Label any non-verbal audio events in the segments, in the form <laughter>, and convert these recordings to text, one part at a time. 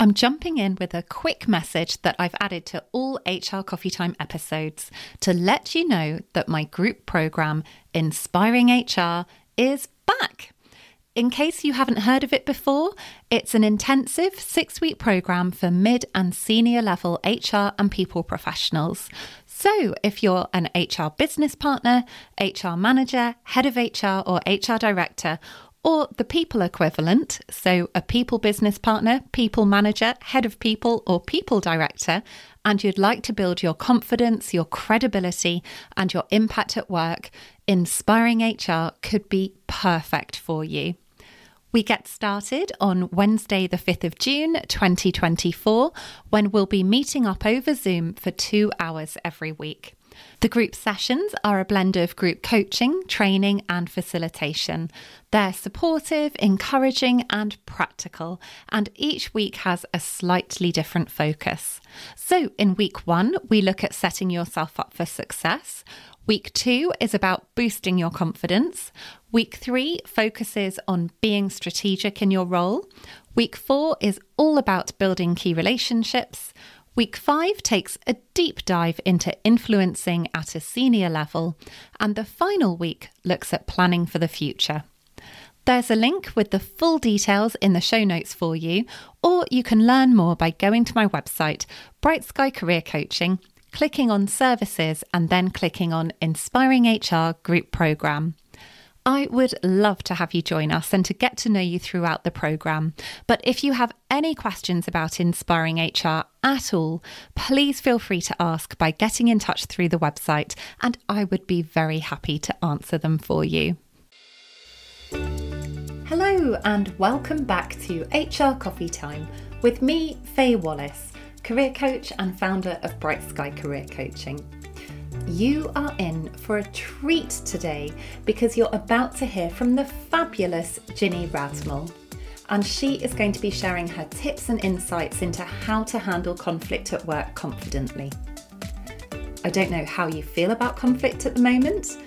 I'm jumping in with a quick message that I've added to all HR Coffee Time episodes to let you know that my group program, Inspiring HR, is back. In case you haven't heard of it before, it's an intensive six week program for mid and senior level HR and people professionals. So, if you're an HR business partner, HR manager, head of HR, or HR director, or the people equivalent, so a people business partner, people manager, head of people, or people director, and you'd like to build your confidence, your credibility, and your impact at work, Inspiring HR could be perfect for you. We get started on Wednesday, the 5th of June, 2024, when we'll be meeting up over Zoom for two hours every week. The group sessions are a blend of group coaching, training, and facilitation. They're supportive, encouraging, and practical, and each week has a slightly different focus. So, in week one, we look at setting yourself up for success. Week two is about boosting your confidence. Week three focuses on being strategic in your role. Week four is all about building key relationships. Week five takes a deep dive into influencing at a senior level, and the final week looks at planning for the future. There's a link with the full details in the show notes for you, or you can learn more by going to my website, Bright Sky Career Coaching, clicking on Services, and then clicking on Inspiring HR Group Programme. I would love to have you join us and to get to know you throughout the programme. But if you have any questions about Inspiring HR at all, please feel free to ask by getting in touch through the website, and I would be very happy to answer them for you. Hello, and welcome back to HR Coffee Time with me, Faye Wallace, career coach and founder of Bright Sky Career Coaching. You are in for a treat today because you're about to hear from the fabulous Ginny Radmal. And she is going to be sharing her tips and insights into how to handle conflict at work confidently. I don't know how you feel about conflict at the moment.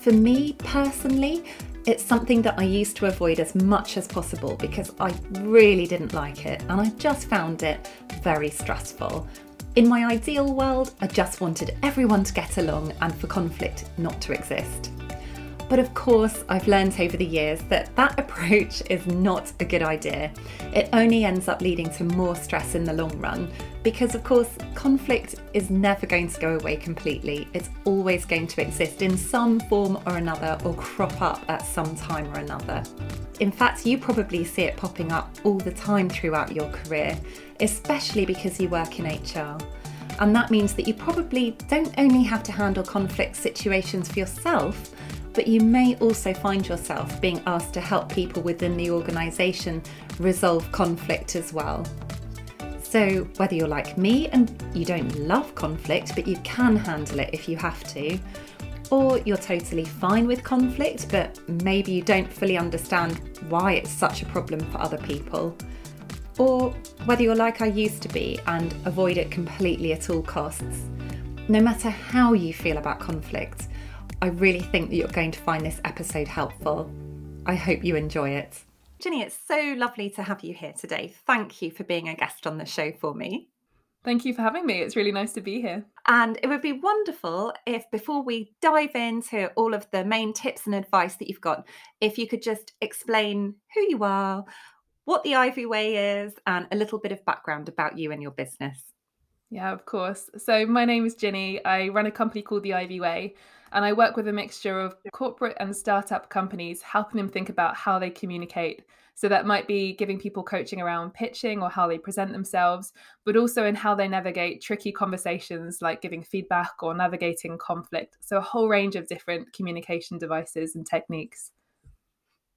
For me personally, it's something that I used to avoid as much as possible because I really didn't like it and I just found it very stressful. In my ideal world, I just wanted everyone to get along and for conflict not to exist. But of course, I've learned over the years that that <laughs> approach is not a good idea. It only ends up leading to more stress in the long run because, of course, conflict is never going to go away completely. It's always going to exist in some form or another or crop up at some time or another. In fact, you probably see it popping up all the time throughout your career, especially because you work in HR. And that means that you probably don't only have to handle conflict situations for yourself but you may also find yourself being asked to help people within the organisation resolve conflict as well. So, whether you're like me and you don't love conflict, but you can handle it if you have to, or you're totally fine with conflict, but maybe you don't fully understand why it's such a problem for other people, or whether you're like I used to be and avoid it completely at all costs. No matter how you feel about conflict, I really think that you're going to find this episode helpful. I hope you enjoy it. Ginny, it's so lovely to have you here today. Thank you for being a guest on the show for me. Thank you for having me. It's really nice to be here. And it would be wonderful if, before we dive into all of the main tips and advice that you've got, if you could just explain who you are, what the Ivy Way is, and a little bit of background about you and your business. Yeah, of course. So, my name is Ginny. I run a company called the Ivy Way, and I work with a mixture of corporate and startup companies, helping them think about how they communicate. So that might be giving people coaching around pitching or how they present themselves, but also in how they navigate tricky conversations like giving feedback or navigating conflict. So a whole range of different communication devices and techniques.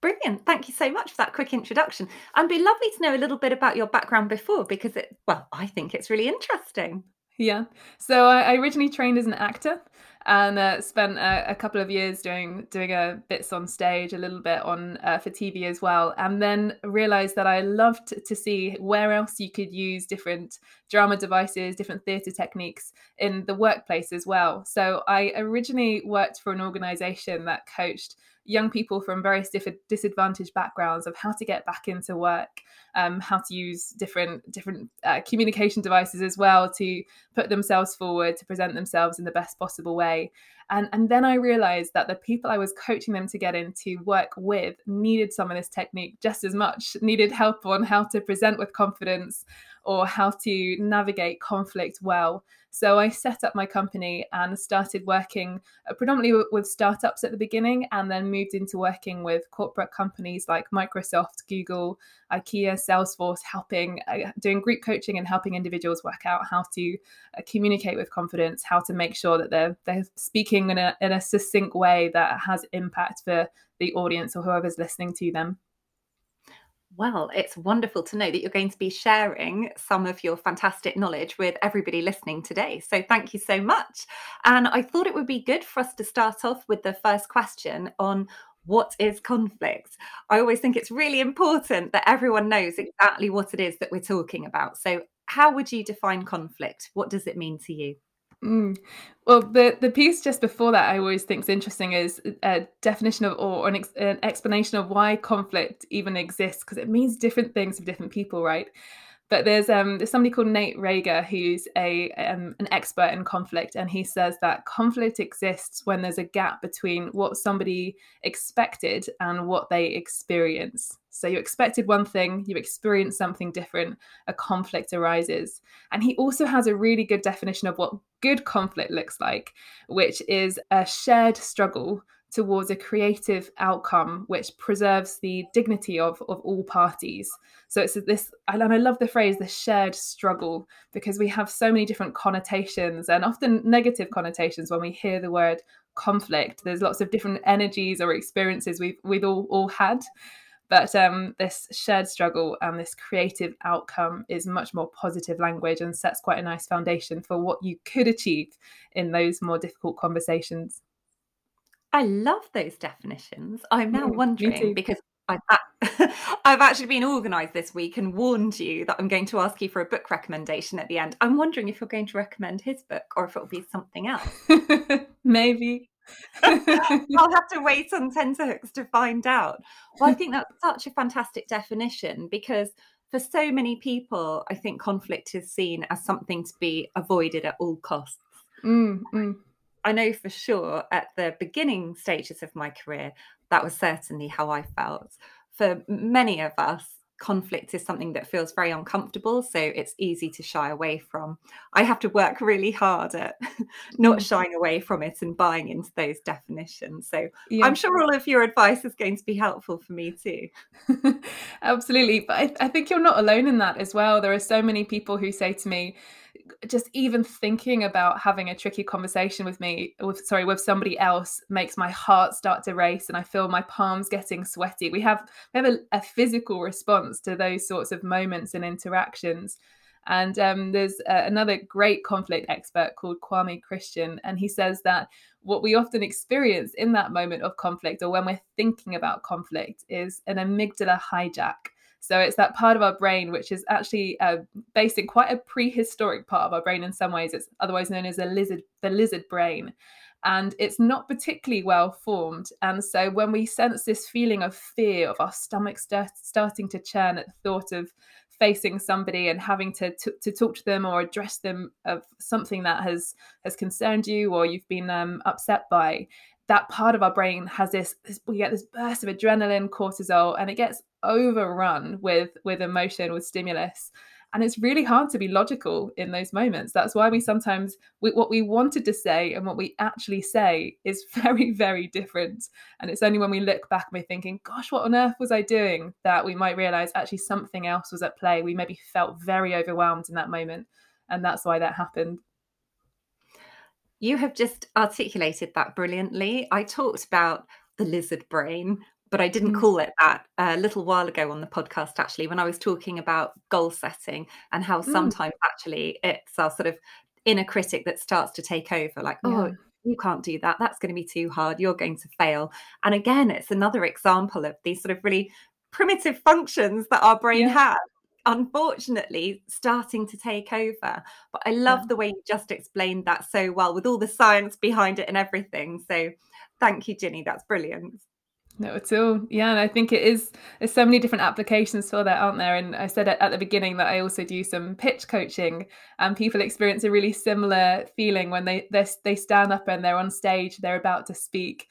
Brilliant. Thank you so much for that quick introduction. And be lovely to know a little bit about your background before because it, well, I think it's really interesting. Yeah. So I, originally trained as an actor and uh, spent a, a, couple of years doing doing a bits on stage, a little bit on uh, for TV as well, and then realized that I loved to see where else you could use different drama devices, different theatre techniques in the workplace as well. So I originally worked for an organisation that coached young people from various different disadvantaged backgrounds of how to get back into work um, how to use different different uh, communication devices as well to put themselves forward to present themselves in the best possible way. And, and then I realized that the people I was coaching them to get into work with needed some of this technique just as much, needed help on how to present with confidence or how to navigate conflict well. So I set up my company and started working uh, predominantly with startups at the beginning and then moved into working with corporate companies like Microsoft, Google, IKEA, Salesforce, helping, uh, doing group coaching and helping individuals work out how to uh, communicate with confidence, how to make sure that they're, they're speaking in a, in a succinct way that has impact for the audience or whoever's listening to them. Well, it's wonderful to know that you're going to be sharing some of your fantastic knowledge with everybody listening today. So, thank you so much. And I thought it would be good for us to start off with the first question on what is conflict? I always think it's really important that everyone knows mm. exactly what it is that we're talking about. So, how would you define conflict? What does it mean to you? Mm. Well, the the piece just before that I always think is interesting is a definition of or an, ex, an explanation of why conflict even exists because it means different things for different people, right? But there's um there's somebody called Nate Regier who's a um, an expert in conflict, and he says that conflict exists when there's a gap between what somebody expected and what they experience. So you expected one thing, you experienced something different, a conflict arises. And he also has a really good definition of what good conflict looks like, which is a shared struggle towards a creative outcome which preserves the dignity of, of all parties. So it's this, and I love the phrase, the shared struggle, because we have so many different connotations and often negative connotations when we hear the word conflict. There's lots of different energies or experiences we've we've all, all had. But um, this shared struggle and this creative outcome is much more positive language and sets quite a nice foundation for what you could achieve in those more difficult conversations. I love those definitions. I'm now mm, wondering because I've, <laughs> I've actually been organised this week and warned you that I'm going to ask you for a book recommendation at the end. I'm wondering if you're going to recommend his book or if it'll be something else. <laughs> Maybe. <laughs> I'll have to wait on tenterhooks to find out. Well, I think that's such a fantastic definition because for so many people, I think conflict is seen as something to be avoided at all costs. Mm, mm. I know for sure at the beginning stages of my career, that was certainly how I felt. For many of us, conflict is something that feels very uncomfortable, so it's easy to shy away from. I have to work really hard at <laughs> not mm. shying away from it and buying into those definitions. So yeah. I'm sure all of your advice is going to be helpful for me too. <laughs> Absolutely. But I, I think you're not alone in that as well. There are so many people who say to me, just even thinking about having a tricky conversation with me with sorry with somebody else makes my heart start to race and i feel my palms getting sweaty we have we have a, a physical response to those sorts of moments and interactions and um, there's uh, another great conflict expert called Kwame Christian, and he says that what we often experience in that moment of conflict or when we're thinking about conflict is an amygdala hijack. So it's that part of our brain which is actually uh, based in quite a prehistoric part of our brain in some ways. It's otherwise known as a lizard, the lizard brain. And it's not particularly well formed. And so when we sense this feeling of fear, of our stomach start, starting to churn at the thought of facing somebody and having to, to, to talk to them or address them of something that has has concerned you or you've been um, upset by that part of our brain has this, this, we get this burst of adrenaline cortisol and it gets overrun with with emotion with stimulus. And it's really hard to be logical in those moments. That's why we sometimes we, what we wanted to say and what we actually say is <laughs> very very different. And it's only when we look back and we're thinking gosh what on earth was i doing? that we might realize actually something else was at play. We maybe felt very overwhelmed in that moment and that's why that happened you have just articulated that brilliantly. I talked about the lizard brain, but I didn't mm. call it that a little while ago on the podcast, actually, when I was talking about goal setting and how mm. sometimes actually it's our sort of inner critic that starts to take over, like, oh, yeah. oh, you can't do that. That's going to be too hard. You're going to fail. And again, it's another example of these sort of really primitive functions that our brain yeah. has unfortunately starting to take over. But I love yeah. the way you just explained that so well with all the science behind it and everything. So thank you, Ginny. That's brilliant. No, at all. Yeah, and I think it is. There's so many different applications for that, aren't there? And I said at the beginning that I also do some pitch coaching, and people experience a really similar feeling when they they stand up and they're on stage, they're about to speak.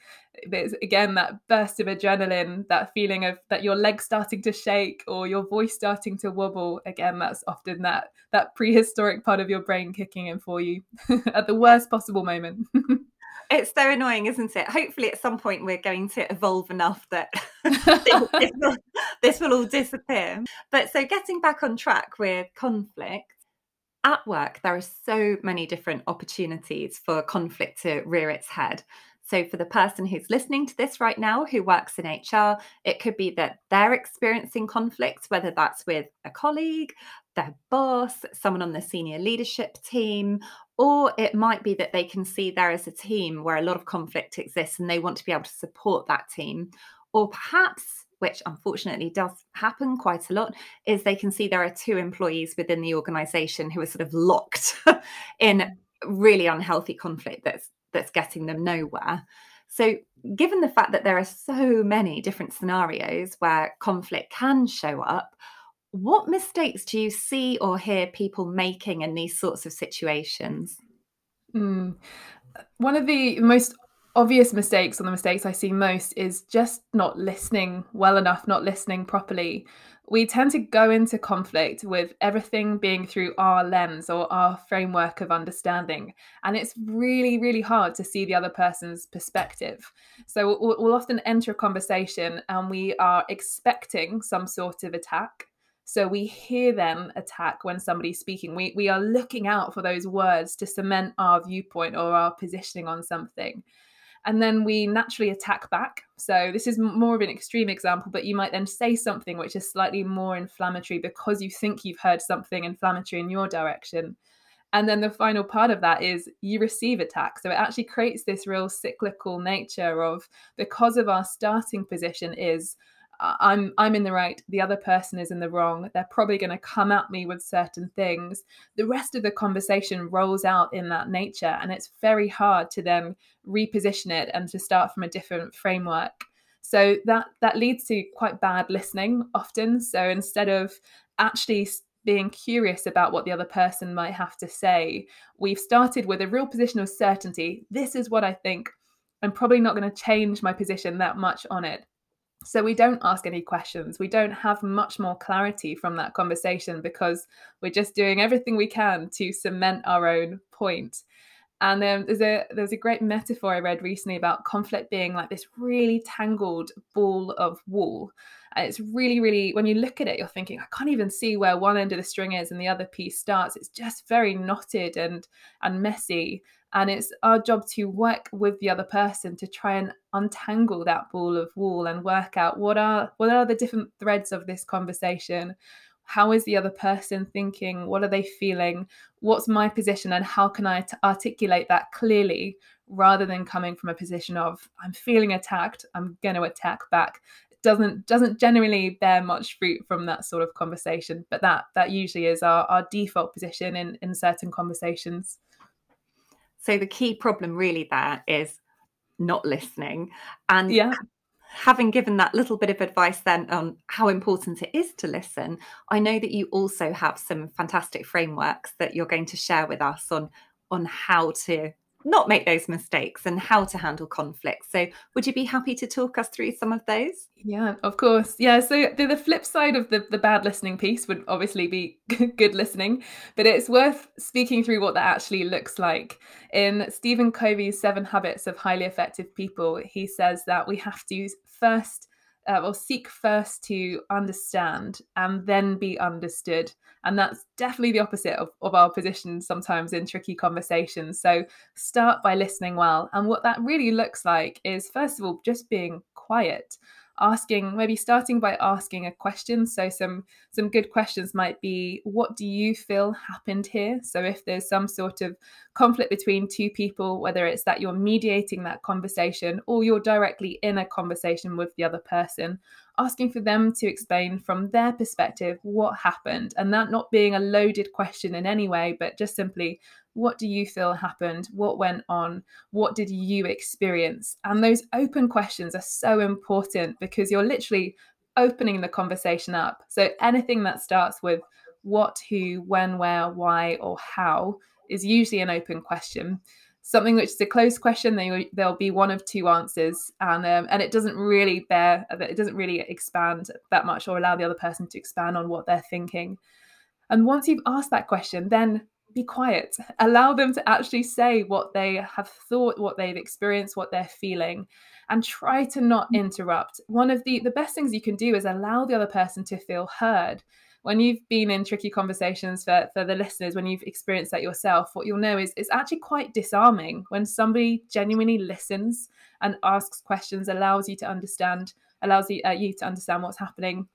There's again that burst of adrenaline, that feeling of that your legs starting to shake or your voice starting to wobble. Again, that's often that that prehistoric part of your brain kicking in for you <laughs> at the worst possible moment. <laughs> It's so annoying, isn't it? Hopefully, at some point, we're going to evolve enough that <laughs> this, will, this will all disappear. But so, getting back on track with conflict, at work, there are so many different opportunities for conflict to rear its head. So, for the person who's listening to this right now who works in HR, it could be that they're experiencing conflict, whether that's with a colleague, their boss, someone on the senior leadership team, or it might be that they can see there as a team where a lot of conflict exists and they want to be able to support that team. Or perhaps, which unfortunately does happen quite a lot, is they can see there are two employees within the organization who are sort of locked <laughs> in really unhealthy conflict that's that's getting them nowhere. So, given the fact that there are so many different scenarios where conflict can show up, what mistakes do you see or hear people making in these sorts of situations? Mm. One of the most obvious mistakes, or the mistakes I see most, is just not listening well enough, not listening properly. We tend to go into conflict with everything being through our lens or our framework of understanding. And it's really, really hard to see the other person's perspective. So we'll, we'll often enter a conversation and we are expecting some sort of attack so we hear them attack when somebody's speaking. We, we are looking out for those words to cement our viewpoint or our positioning on something. And then we naturally attack back. So this is more of an extreme example, but you might then say something which is slightly more inflammatory because you think you've heard something inflammatory in your direction. And then the final part of that is you receive attack. So it actually creates this real cyclical nature of because of our starting position is I'm I'm in the right, the other person is in the wrong. They're probably going to come at me with certain things. The rest of the conversation rolls out in that nature, and it's very hard to then reposition it and to start from a different framework. So that that leads to quite bad listening often. So instead of actually being curious about what the other person might have to say, we've started with a real position of certainty. This is what I think. I'm probably not going to change my position that much on it. So we don't ask any questions. We don't have much more clarity from that conversation because we're just doing everything we can to cement our own point. And um, there's a there's a great metaphor I read recently about conflict being like this really tangled ball of wool. And it's really, really when you look at it, you're thinking, I can't even see where one end of the string is and the other piece starts. It's just very knotted and and messy and it's our job to work with the other person to try and untangle that ball of wool and work out what are what are the different threads of this conversation? How is the other person thinking? What are they feeling? What's my position and how can I t- articulate that clearly rather than coming from a position of i'm feeling attacked i'm going to attack back. Doesn't doesn't generally bear much fruit from that sort of conversation but that that usually is our, our default position in in certain conversations so the key problem really there is not listening. And yeah. having given that little bit of advice then on how important it is to listen, I know that you also have some fantastic frameworks that you're going to share with us on on how to not make those mistakes and how to handle conflict. So, would you be happy to talk us through some of those? Yeah, of course. Yeah, so the, the flip side of the, the bad listening piece would obviously be <laughs> good listening, but it's worth speaking through what that actually looks like. In Stephen Covey's Seven Habits of Highly Effective People, he says that we have to first uh, or seek first to understand and then be understood. And that's definitely the opposite of, of our position sometimes in tricky conversations. So start by listening well. And what that really looks like is, first of all, just being quiet asking maybe starting by asking a question. So some some good questions might be what do you feel happened here? So if there's some sort of conflict between two people whether it's that you're mediating that conversation or you're directly in a conversation with the other person asking for them to explain from their perspective what happened, and that not being a loaded question in any way, but just simply, what do you feel happened? What went on? What did you experience? And those open questions are so important because you're literally opening the conversation up. So anything that starts with what, who, when, where, why, or how is usually an open question. Something which is a closed question, they, there'll be one of two answers, and um, and it doesn't really bear, it doesn't really expand that much or allow the other person to expand on what they're thinking. And once you've asked that question, then be quiet. Allow them to actually say what they have thought, what they've experienced, what they're feeling, and try to not mm. interrupt. One of the the best things you can do is allow the other person to feel heard. When you've been in tricky conversations for, for the listeners, when you've experienced that yourself, what you'll know is it's actually quite disarming when somebody genuinely listens and asks questions, allows you to understand, allows you, uh, you to understand what's happening.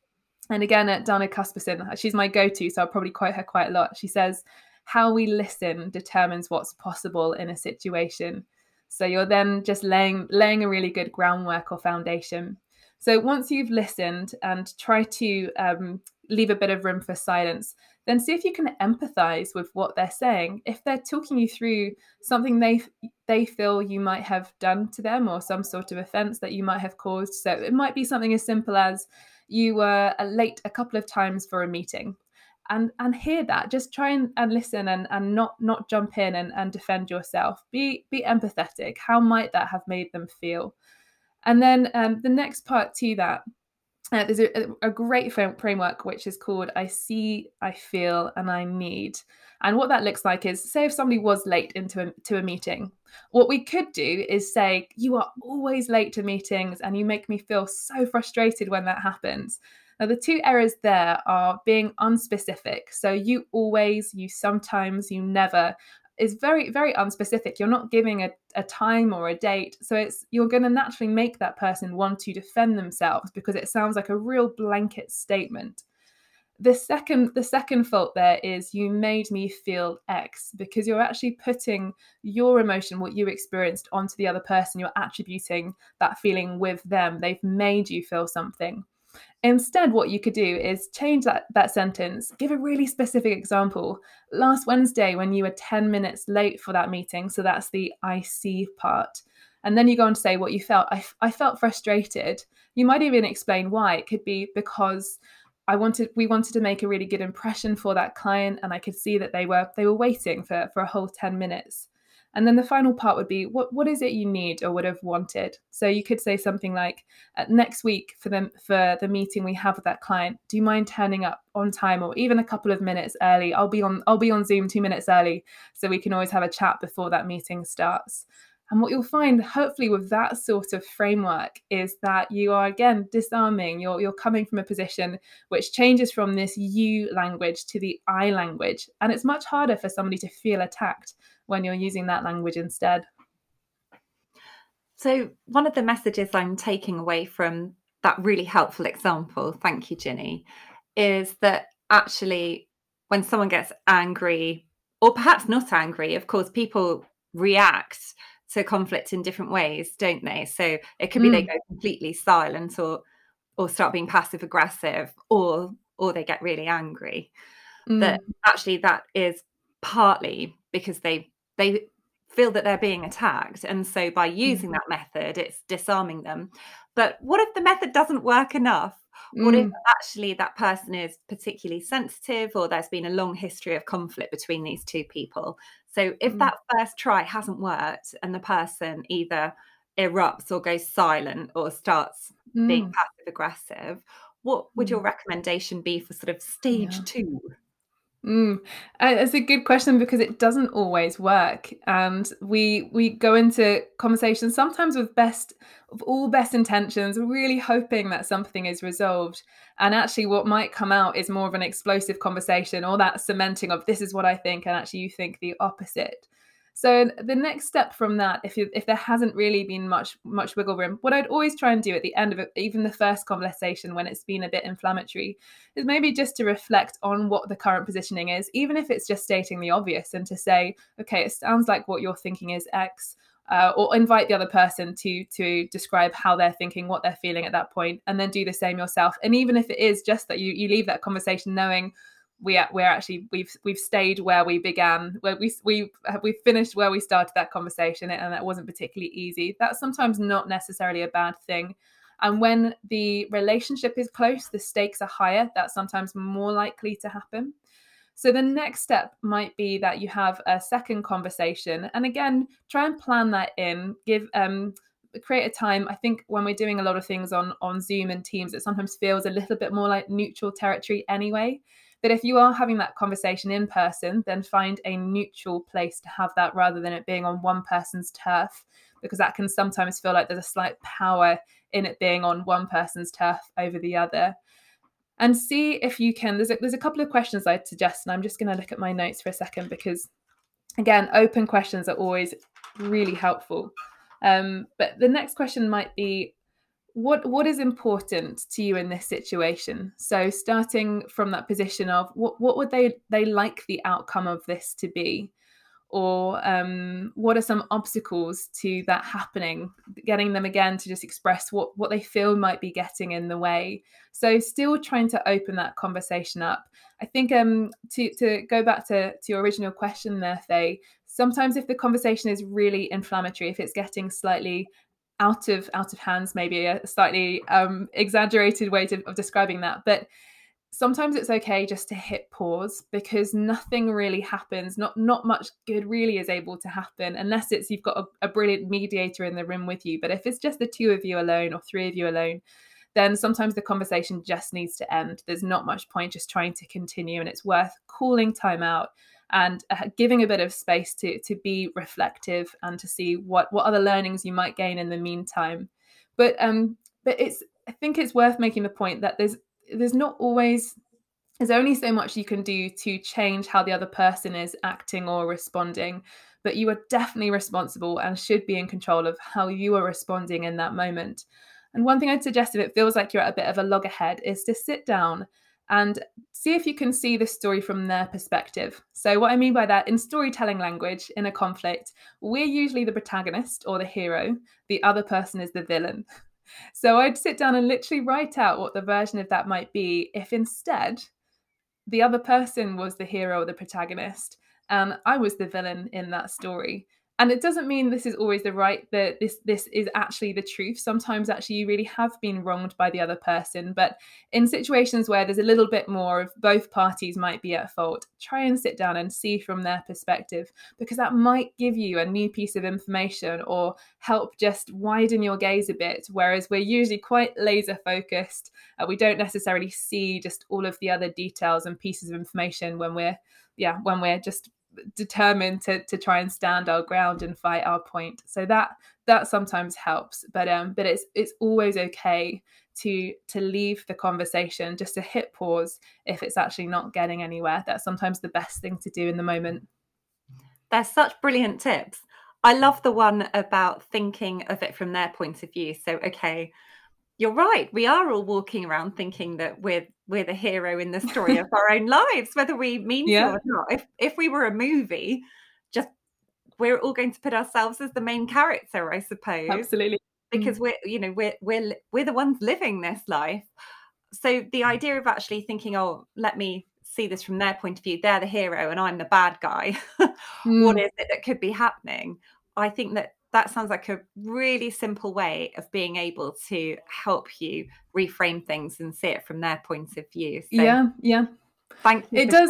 And again, at Dana Caspersen, she's my go-to, so I'll probably quote her quite a lot. She says, how we listen determines what's possible in a situation. So you're then just laying laying a really good groundwork or foundation. So once you've listened and try to um, leave a bit of room for silence, then see if you can empathize with what they're saying. If they're talking you through something they they feel you might have done to them or some sort of offense that you might have caused. So it might be something as simple as you were late a couple of times for a meeting and and hear that just try and, and listen and and not not jump in and, and defend yourself be be empathetic how might that have made them feel and then um, the next part to that uh, there's a, a great framework which is called i see i feel and i need and what that looks like is say if somebody was late into a, to a meeting what we could do is say you are always late to meetings and you make me feel so frustrated when that happens now, the two errors there are being unspecific. So you always, you sometimes, you never is very, very unspecific. You're not giving a, a time or a date. So it's you're going to naturally make that person want to defend themselves because it sounds like a real blanket statement. The second the second fault there is you made me feel X because you're actually putting your emotion, what you experienced, onto the other person. You're attributing that feeling with them. They've made you feel something. Instead, what you could do is change that, that sentence, give a really specific example. Last Wednesday, when you were 10 minutes late for that meeting, so that's the I see part. And then you go on to say what you felt. I, I felt frustrated. You might even explain why. It could be because I wanted we wanted to make a really good impression for that client and I could see that they were they were waiting for for a whole 10 minutes. And then the final part would be what what is it you need or would have wanted? So you could say something like, uh, next week for the for the meeting we have with that client, do you mind turning up on time or even a couple of minutes early? I'll be on I'll be on Zoom two minutes early, so we can always have a chat before that meeting starts. And what you'll find, hopefully, with that sort of framework, is that you are again disarming. You're you're coming from a position which changes from this you language to the I language, and it's much harder for somebody to feel attacked when you're using that language instead. So, one of the messages I'm taking away from that really helpful example, thank you, Ginny, is that actually, when someone gets angry, or perhaps not angry, of course, people react to conflict in different ways, don't they? So it could be mm. they go completely silent or or start being passive aggressive or or they get really angry. Mm. That actually that is partly because they they feel that they're being attacked and so by using mm. that method it's disarming them but what if the method doesn't work enough what if mm. actually that person is particularly sensitive or there's been a long history of conflict between these two people so if mm. that first try hasn't worked and the person either erupts or goes silent or starts mm. being passive aggressive what would your mm. recommendation be for sort of stage yeah. two Mm. Uh, it's a good question because it doesn't always work, and we we go into conversations sometimes with best of all best intentions, really hoping that something is resolved, and actually what might come out is more of an explosive conversation or that cementing of this is what I think, and actually you think the opposite. So the next step from that, if you, if there hasn't really been much much wiggle room, what I'd always try and do at the end of it, even the first conversation when it's been a bit inflammatory, is maybe just to reflect on what the current positioning is, even if it's just stating the obvious, and to say, okay, it sounds like what you're thinking is X. uh, or invite the other person to to describe how they're thinking, what they're feeling at that point, and then do the same yourself. And even if it is just that you you leave that conversation knowing we we're actually we've we've stayed where we began, where we we we finished where we started that conversation, and that wasn't particularly easy. That's sometimes not necessarily a bad thing. And when the relationship is close, the stakes are higher. That's sometimes more likely to happen. So the next step might be that you have a second conversation, and again, try and plan that in. Give um, create a time. I think when we're doing a lot of things on on Zoom and Teams, it sometimes feels a little bit more like neutral territory anyway. But if you are having that conversation in person, then find a neutral place to have that rather than it being on one person's turf, because that can sometimes feel like there's a slight power in it being on one person's turf over the other and see if you can. There's a, there's a couple of questions I'd suggest, and I'm just going to look at my notes for a second because, again, open questions are always really helpful. Um, but the next question might be, what what is important to you in this situation? So starting from that position of what what would they they like the outcome of this to be? or um, what are some obstacles to that happening getting them again to just express what what they feel might be getting in the way so still trying to open that conversation up i think um to to go back to to your original question there faye sometimes if the conversation is really inflammatory if it's getting slightly out of out of hands maybe a slightly um, exaggerated way to, of describing that but sometimes it's okay just to hit pause because nothing really happens. Not not much good really is able to happen unless it's you've got a, a, brilliant mediator in the room with you but if it's just the two of you alone or three of you alone then sometimes the conversation just needs to end. There's not much point just trying to continue and it's worth calling time out and uh, giving a bit of space to to be reflective and to see what what other learnings you might gain in the meantime. But um but it's i think it's worth making the point that there's there's not always there's only so much you can do to change how the other person is acting or responding but you are definitely responsible and should be in control of how you are responding in that moment. And one thing i'd suggest if it feels like you're at a bit of a loggerhead is to sit down and see if you can see the story from their perspective. So, what I mean by that, in storytelling language, in a conflict, we're usually the protagonist or the hero, the other person is the villain. <laughs> So I'd sit down and literally write out what the version of that might be if instead the other person was the hero or the protagonist and I was the villain in that story and it doesn't mean this is always the right that this this is actually the truth. Sometimes actually you really have been wronged by the other person but in situations where there's a little bit more of both parties might be at fault try and sit down and see from their perspective because that might give you a new piece of information or help just widen your gaze a bit. Whereas we're usually quite laser focused uh, we don't necessarily see just all of the other details and pieces of information when we're yeah when we're just determined to to try and stand our ground and fight our point. So that that sometimes helps, but um, but it's it's always okay to to leave the conversation just to hit pause if it's actually not getting anywhere. That's sometimes the best thing to do in the moment. They're such brilliant tips. I love the one about thinking of it from their point of view. So okay, you're right. We are all walking around thinking that we're we're the hero in the story of our own lives, whether we mean yeah. to or not. If if we were a movie, just we're all going to put ourselves as the main character, I suppose. Absolutely. Because mm. we're, you know, we're we're we're the ones living this life. So the idea of actually thinking, oh, let me see this from their point of view, they're the hero and I'm the bad guy. <laughs> mm. What is it that could be happening? I think that that sounds like a really simple way of being able to help you reframe things and see it from their point of view. So, yeah, yeah. Thank you. It does.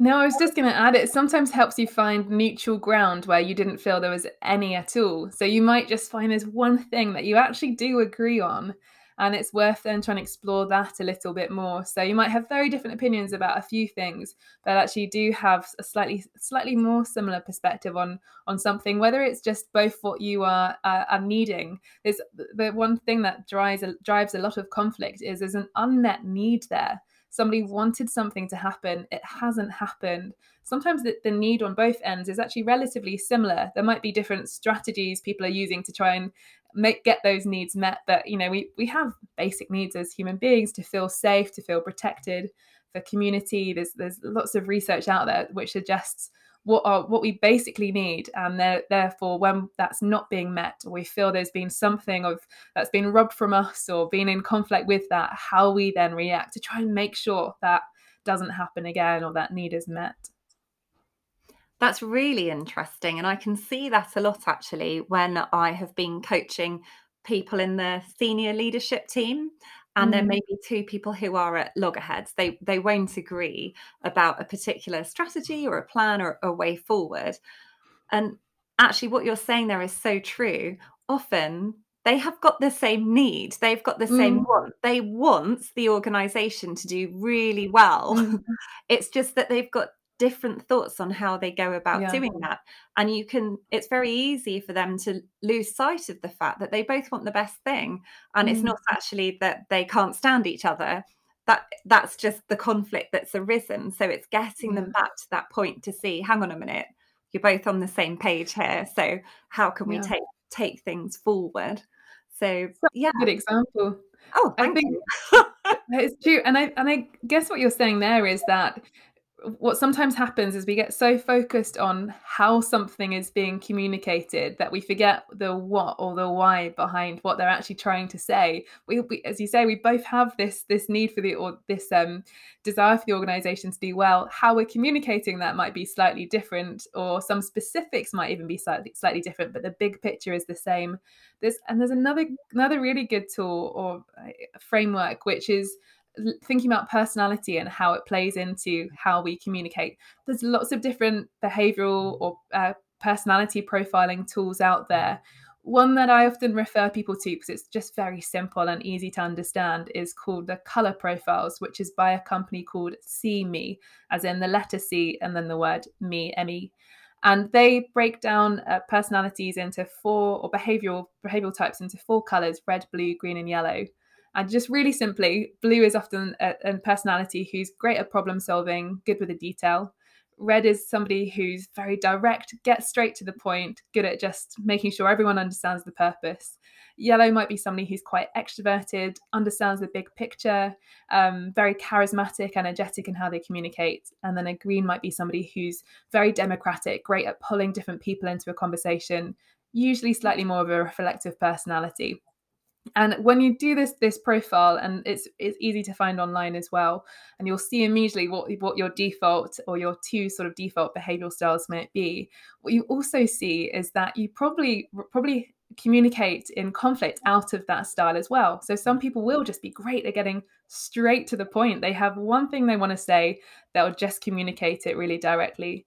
No, I was just going to add it sometimes helps you find neutral ground where you didn't feel there was any at all. So you might just find there's one thing that you actually do agree on and it's worth then trying to explore that a little bit more. So you might have very different opinions about a few things but actually do have a slightly slightly more similar perspective on on something whether it's just both what you are uh, are needing. There's the one thing that drives drives a lot of conflict is there's an unmet need there somebody wanted something to happen it hasn't happened. Sometimes the, the, need on both ends is actually relatively similar. There might be different strategies people are using to try and make get those needs met but you know we we have basic needs as human beings to feel safe to feel protected for community. There's there's lots of research out there which suggests what are what we basically need um, and therefore when that's not being met or we feel there's been something of that's been robbed from us or been in conflict with that how we then react to try and make sure that doesn't happen again or that need is met. That's really interesting and i can see that a lot actually when i have been coaching people in the senior leadership team and mm. there may be two people who are at loggerheads they they won't agree about a particular strategy or a plan or a way forward and actually what you're saying there is so true often they have got the same need they've got the same mm. want they want the organization to do really well mm. <laughs> it's just that they've got different thoughts on how they go about yeah. doing that and you can it's very easy for them to lose sight of the fact that they both want the best thing and mm. it's not actually that they can't stand each other that that's just the conflict that's arisen so it's getting mm. them back to that point to see hang on a minute you're both on the same page here so how can we yeah. take take things forward so yeah good example oh i think it's <laughs> true and i and i guess what you're saying there is that what sometimes happens is we get so focused on how something is being communicated that we forget the what or the why behind what they're actually trying to say. We, we as you say, we both have this this need for the or this um, desire for the organisation to do well. How we're communicating that might be slightly different, or some specifics might even be slightly slightly different, but the big picture is the same. There's and there's another another really good tool or uh, framework which is thinking about personality and how it plays into how we communicate. There's lots of different behavioral or uh, personality profiling tools out there. One that I often refer people to because it's just very simple and easy to understand is called the Color Profiles, which is by a company called C-me, as in the letter C and then the word me, M E. And they break down uh, personalities into four or behavioral behavioral types into four colors: red, blue, green, and yellow. And just really simply, Blue is often a, a personality who's great at problem solving, good with the detail. Red is somebody who's very direct, gets straight to the point, good at just making sure everyone understands the purpose. Yellow might be somebody who's quite extroverted, understands the big picture, um, very charismatic, energetic in how they communicate. And then a green might be somebody who's very democratic, great at pulling different people into a conversation, usually slightly more of a reflective personality and when you do this this profile and it's it's easy to find online as well and you'll see immediately what what your default or your two sort of default behavioral styles might be. What you also see is that you probably probably communicate in conflict out of that style as well. So some people will just be great at getting straight to the point. They have one thing they want to say they'll just communicate it really directly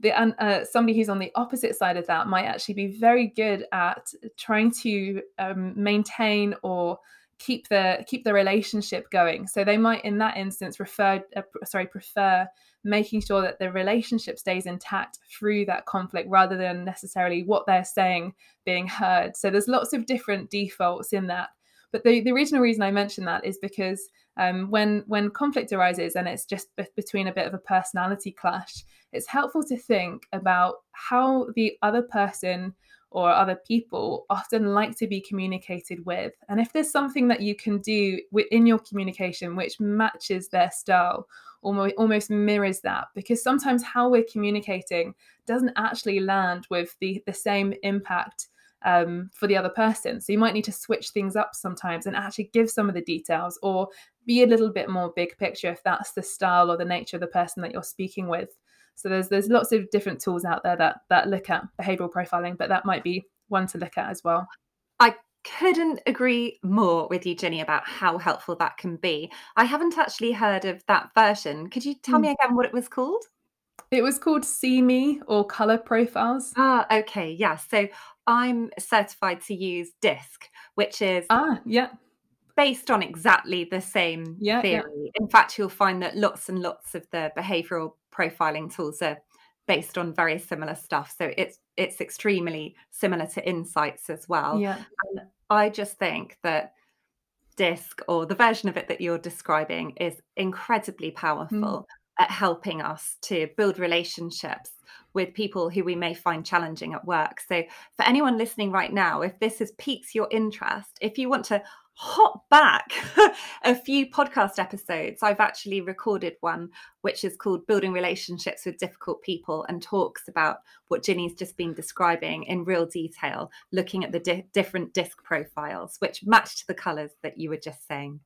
the uh, somebody who's on the opposite side of that might actually be very good at trying to um, maintain or keep the keep the relationship going. So they might in that instance refer uh, sorry prefer making sure that the relationship stays intact through that conflict rather than necessarily what they're saying being heard. So there's lots of different defaults in that. But the, the original reason i mentioned that is because um, when when conflict arises and it's just between a bit of a personality clash, it's helpful to think about how the other person or other people often like to be communicated with. And if there's something that you can do within your communication which matches their style, almost, almost mirrors that, because sometimes how we're communicating doesn't actually land with the, the same impact um, for the other person. So you might need to switch things up sometimes and actually give some of the details or be a little bit more big picture if that's the style or the nature of the person that you're speaking with. So there's there's lots of different tools out there that that look at behavioral profiling, but that might be one to look at as well. I couldn't agree more with you, Ginny, about how helpful that can be. I haven't actually heard of that version. Could you tell me again what it was called? It was called C-me or Color Profiles. Ah, okay, yeah. So I'm certified to use DISC, which is ah, yeah, based on exactly the same yeah, theory. Yeah. In fact, you'll find that lots and lots of the behavioral profiling tools are based on very similar stuff. So it's it's extremely similar to insights as well. Yeah. And I just think that DISC or the version of it that you're describing is incredibly powerful mm. at helping us to build relationships with people who we may find challenging at work. So for anyone listening right now, if this has piqued your interest, if you want to hop back <laughs> a few podcast episodes. I've actually recorded one which is called Building Relationships with Difficult People and talks about what Ginny's just been describing in real detail, looking at the di- different DISC profiles, which match to the colours that you were just saying.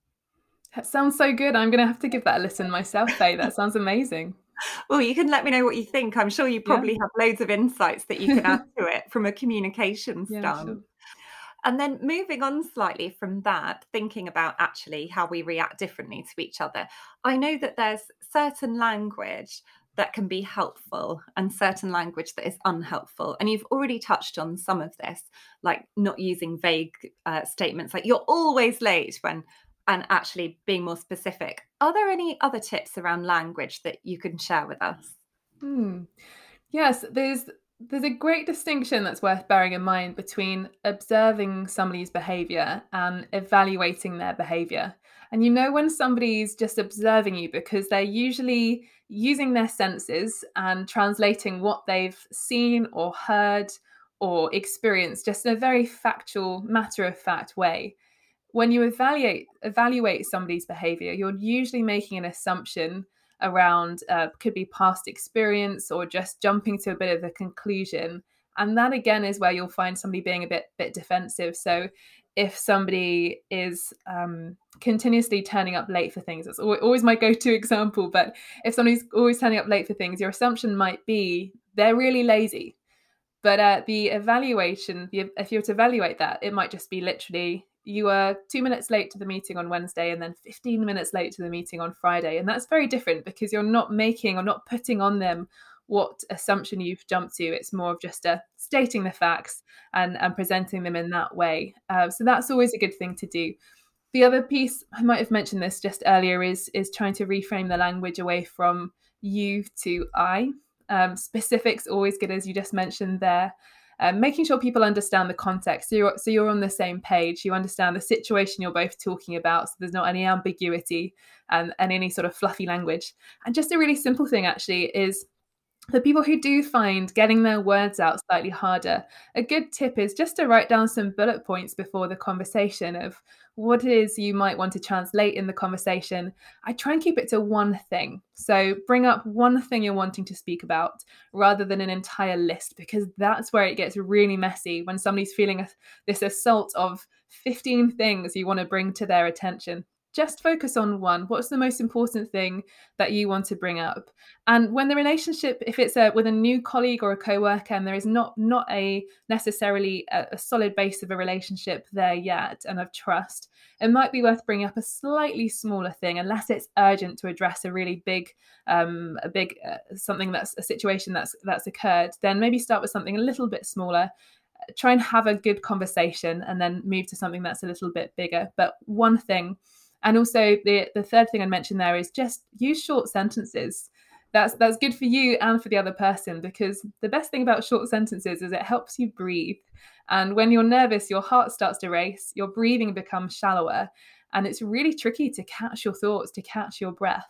That sounds so good. I'm going to have to give that a listen myself, Faye. That sounds amazing. <laughs> well, you can let me know what you think. I'm sure you probably yeah. have loads of insights that you can add <laughs> to it from a communication yeah, stance. Sure. And then moving on slightly from that, thinking about actually how we react differently to each other, I know that there's certain language that can be helpful and certain language that is unhelpful. And you've already touched on some of this, like not using vague uh, statements like you're always late when and actually being more specific. Are there any other tips around language that you can share with us? Hmm. Yes, there's there's a great distinction that's worth bearing in mind between observing somebody's behavior and evaluating their behavior. And you know when somebody's just observing you because they're usually using their senses and translating what they've seen or heard or experienced just in a very factual, matter of fact way. When you evaluate evaluate somebody's behavior, you're usually making an assumption around uh, could be past experience or just jumping to a bit of a conclusion and that again is where you'll find somebody being a bit bit defensive so if somebody is um, continuously turning up late for things, it's always my go-to <laughs> example. But if somebody's always turning up late for things, your assumption might be they're really lazy. But uh, the evaluation, if you were to evaluate that, it might just be literally you were two minutes late to the meeting on Wednesday and then 15 minutes late to the meeting on Friday. And that's very different because you're not making or not putting on them what assumption you've jumped to. It's more of just a uh, stating the facts and, and presenting them in that way. Uh, so that's always a good thing to do. The other piece, I might have mentioned this just earlier, is is trying to reframe the language away from you to I. Um, specifics always good, as you just mentioned there um, making sure people understand the context. So you're, so you're on the same page. You understand the situation you're both talking about. So there's not any ambiguity and, and any sort of fluffy language. And just a really simple thing actually is for people who do find getting their words out slightly harder, a good tip is just to write down some bullet points before the conversation of what it is you might want to translate in the conversation. I try and keep it to one thing. So bring up one thing you're wanting to speak about rather than an entire list, because that's where it gets really messy when somebody's feeling this assault of 15 things you want to bring to their attention just focus on one. What's the most important thing that you want to bring up? And when the relationship if it's a with a new colleague or a co-worker and there is not not a necessarily a, a solid base of a relationship there yet and of trust it might be worth bringing up a slightly smaller thing unless it's urgent to address a really big um a big uh, something that's a situation that's that's occurred then maybe start with something a little bit smaller. Try and have a good conversation and then move to something that's a little bit bigger. But one thing and also the the third thing I mentioned there is just use short sentences. That's that's good for you and for the other person because the best thing about short sentences is it helps you breathe. And when you're nervous, your heart starts to race, your breathing becomes shallower, and it's really tricky to catch your thoughts, to catch your breath.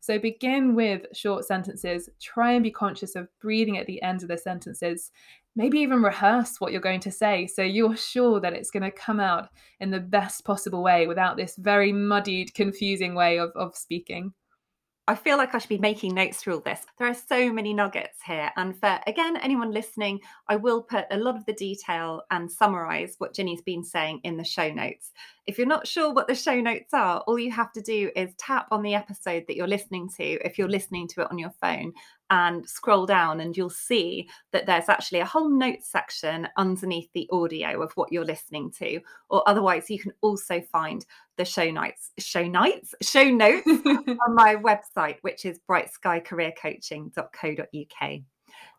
So begin with short sentences. Try and be conscious of breathing at the end of the sentences maybe even rehearse what you're going to say so you're sure that it's going to come out in the best possible way without this very muddied, confusing way of, of speaking. I feel like I should be making notes through all this. There are so many nuggets here. And for, again, anyone listening, I will put a lot of the detail and summarize what Ginny's been saying in the show notes. If you're not sure what the show notes are, all you have to do is tap on the episode that you're listening to, if you're listening to it on your phone, and scroll down, and you'll see that there's actually a whole notes section underneath the audio of what you're listening to. Or otherwise, you can also find the show notes, show nights, show notes <laughs> on my website, which is brightskycareercoaching.co.uk.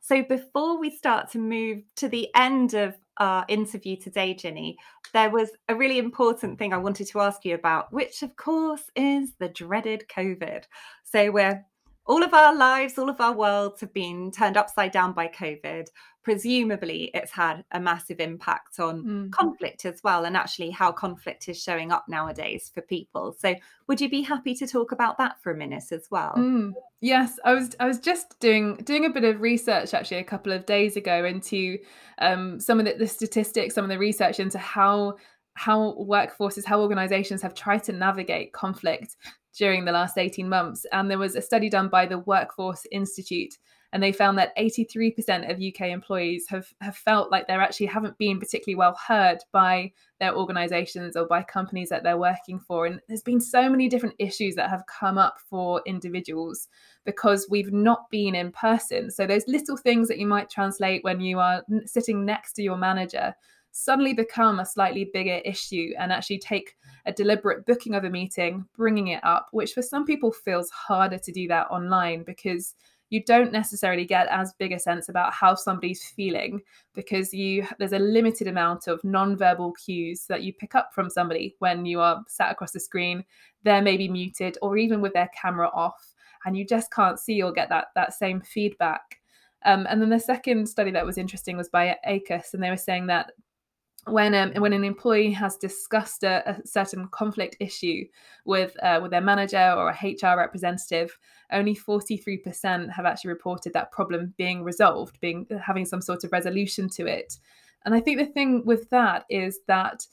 So before we start to move to the end of our interview today, Ginny, there was a really important thing I wanted to ask you about, which of course is the dreaded COVID. So we're all of our lives, all of our worlds have been turned upside down by COVID. Presumably, it's had a massive impact on mm. conflict as well, and actually how conflict is showing up nowadays for people. So, would you be happy to talk about that for a minute as well? Mm. Yes, I was. I was just doing doing a bit of research actually a couple of days ago into um, some of the, the statistics, some of the research into how how workforces, how organizations have tried to navigate conflict during the last 18 months. And there was a study done by the Workforce Institute and they found that 83% of UK employees have, have felt like they actually haven't been particularly well heard by their organizations or by companies that they're working for. And there's been so many different issues that have come up for individuals because we've not been in person. So those little things that you might translate when you are sitting next to your manager suddenly become a slightly bigger issue and actually take a deliberate booking of a meeting, bringing it up, which for some people feels harder to do that online because you don't necessarily get as big a sense about how somebody's feeling because you there's a limited amount of non-verbal cues that you pick up from somebody when you are sat across the screen. They're maybe muted or even with their camera off and you just can't see or get that that same feedback. Um, and then the second study that was interesting was by Acas, and they were saying that when um, when an employee has discussed a, a certain conflict issue with uh, with their manager or a HR representative, only 43% have actually reported that problem being resolved, being having some sort of resolution to it. And I think the thing with that is that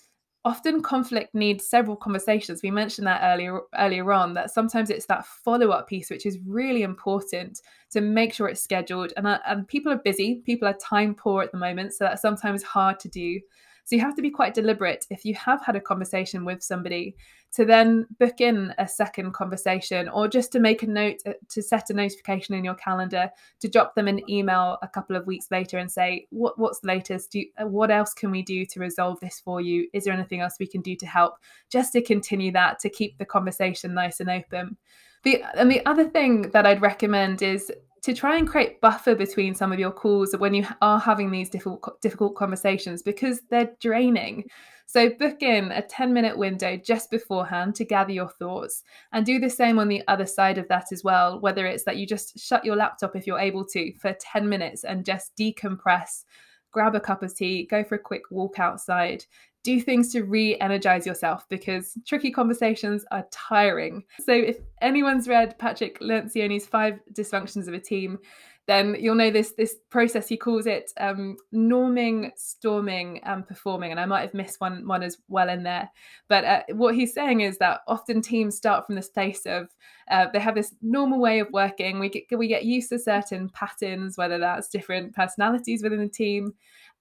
often conflict needs several conversations. We mentioned that earlier earlier on that sometimes it's that follow up piece which is really important to make sure it's scheduled. And uh, and people are busy, people are time poor at the moment, so that's sometimes hard to do. So you have to be quite deliberate if you have had a conversation with somebody to then book in a second conversation or just to make a note uh, to set a notification in your calendar to drop them an email a couple of weeks later and say what what's the latest? Do, uh, what else can we do to resolve this for you? Is there anything else we can do to help? Just to continue that to keep the conversation nice and open. The and the other thing that I'd recommend is to try and create buffer between some of your calls when you are having these difficult difficult conversations because they're draining. So book in a 10 minute window just beforehand to gather your thoughts and do the same on the other side of that as well, whether it's that you just shut your laptop if you're able to for 10 minutes and just decompress, grab a cup of tea, go for a quick walk outside, do things to re energize yourself because tricky conversations are tiring. So, if anyone's read Patrick Lencioni's Five Dysfunctions of a Team, then you'll know this this process he calls it um, norming storming and performing. And i might have missed one one as well in there. But uh, what he's saying is that often teams start from this place of uh, they have this normal way of working. We get we get used to certain patterns whether that's different personalities within the team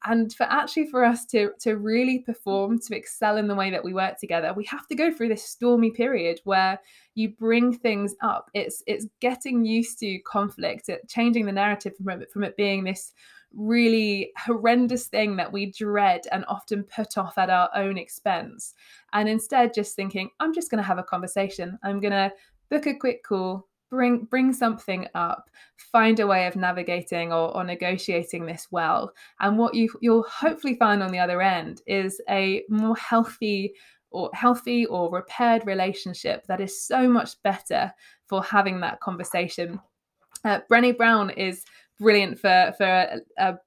and for actually for us to to really perform to excel in the way that we work together we have to go through this stormy period where you bring things up. It's it's getting used to conflict it changing the narrative from it from it being this really horrendous thing that we dread and often put off at our own expense and instead just thinking i'm just going to have a conversation. I'm going to book a quick call bring bring something up find a way of navigating or, or negotiating this well. And what you you'll hopefully find on the other end is a more healthy or healthy or repaired relationship that is so much better for having that conversation. Uh, Brené Brown is brilliant for for a, a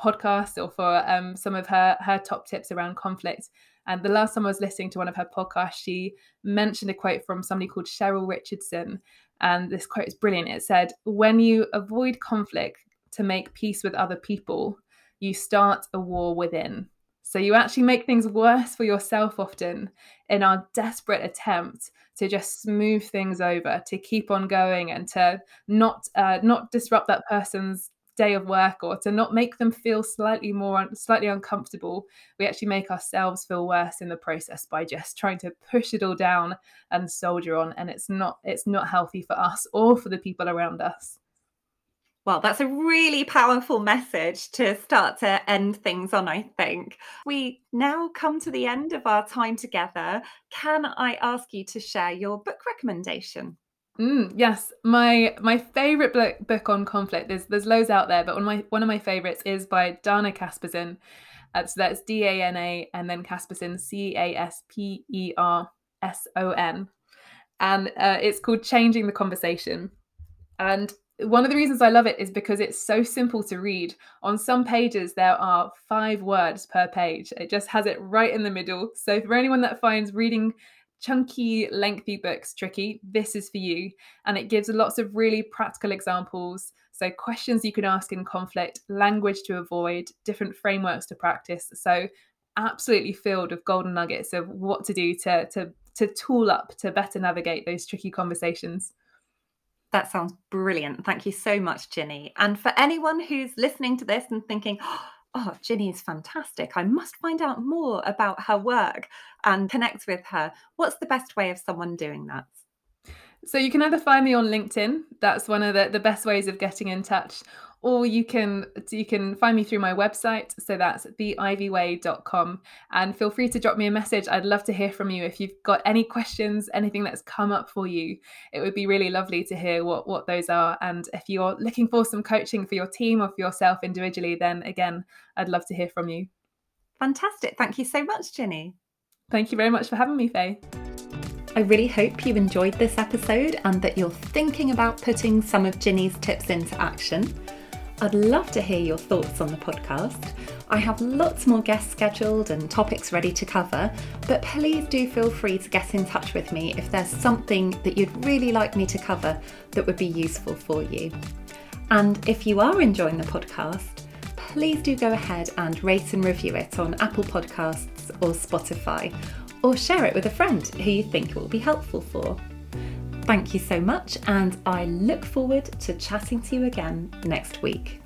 podcast or for um, some of her her top tips around conflict. And the last time I was listening to one of her podcasts, she mentioned a quote from somebody called Cheryl Richardson. And this quote is brilliant. It said, When you avoid conflict to make peace with other people, you start a war within. So you actually make things worse for yourself often in our desperate attempt to just smooth things over, to keep on going, and to not uh, not disrupt that person's day of work or to not make them feel slightly more slightly uncomfortable we actually make ourselves feel worse in the process by just trying to push it all down and soldier on and it's not it's not healthy for us or for the people around us well, that's a really powerful message to start to end things on, I think. We now come to the end of our time together. Can I ask you to share your book recommendation? Mm, yes, my my favorite book, book on conflict. There's there's loads out there, but one of my one of my favorites is by Dana Caspersen. Uh, so that's D A N A and then Caspersen C A S P E R S O N, and uh, it's called Changing the Conversation. And one of the reasons I love it is because it's so simple to read. On some pages, there are five words per page. It just has it right in the middle. So for anyone that finds reading chunky, lengthy books tricky, this is for you. And it gives lots of really practical examples. So, questions you can ask in conflict, language to avoid, different frameworks to practice. So, absolutely filled with golden nuggets of what to do to to to tool up to better navigate those tricky conversations. That sounds brilliant. Thank you so much, Ginny. And for anyone who's listening to this and thinking, oh, Oh, Ginny is fantastic. I must find out more about her work and connect with her. What's the best way of someone doing that? So you can either find me on LinkedIn. That's one of the, the best ways of getting in touch. Or you can you can find me through my website. So that's theivyway.com. And feel free to drop me a message. I'd love to hear from you. If you've got any questions, anything that's come up for you, it would be really lovely to hear what, what those are. And if you're looking for some coaching for your team or for yourself individually, then again, I'd love to hear from you. Fantastic. Thank you so much, Ginny. Thank you very much for having me, Faye. I really hope you enjoyed this episode and that you're thinking about putting some of Ginny's tips into action. I'd love to hear your thoughts on the podcast. I have lots more guests scheduled and topics ready to cover, but please do feel free to get in touch with me if there's something that you'd really like me to cover that would be useful for you. And if you are enjoying the podcast, please do go ahead and rate and review it on Apple Podcasts or Spotify or share it with a friend who you think it will be helpful for. Thank you so much, and I look forward to chatting to you again next week.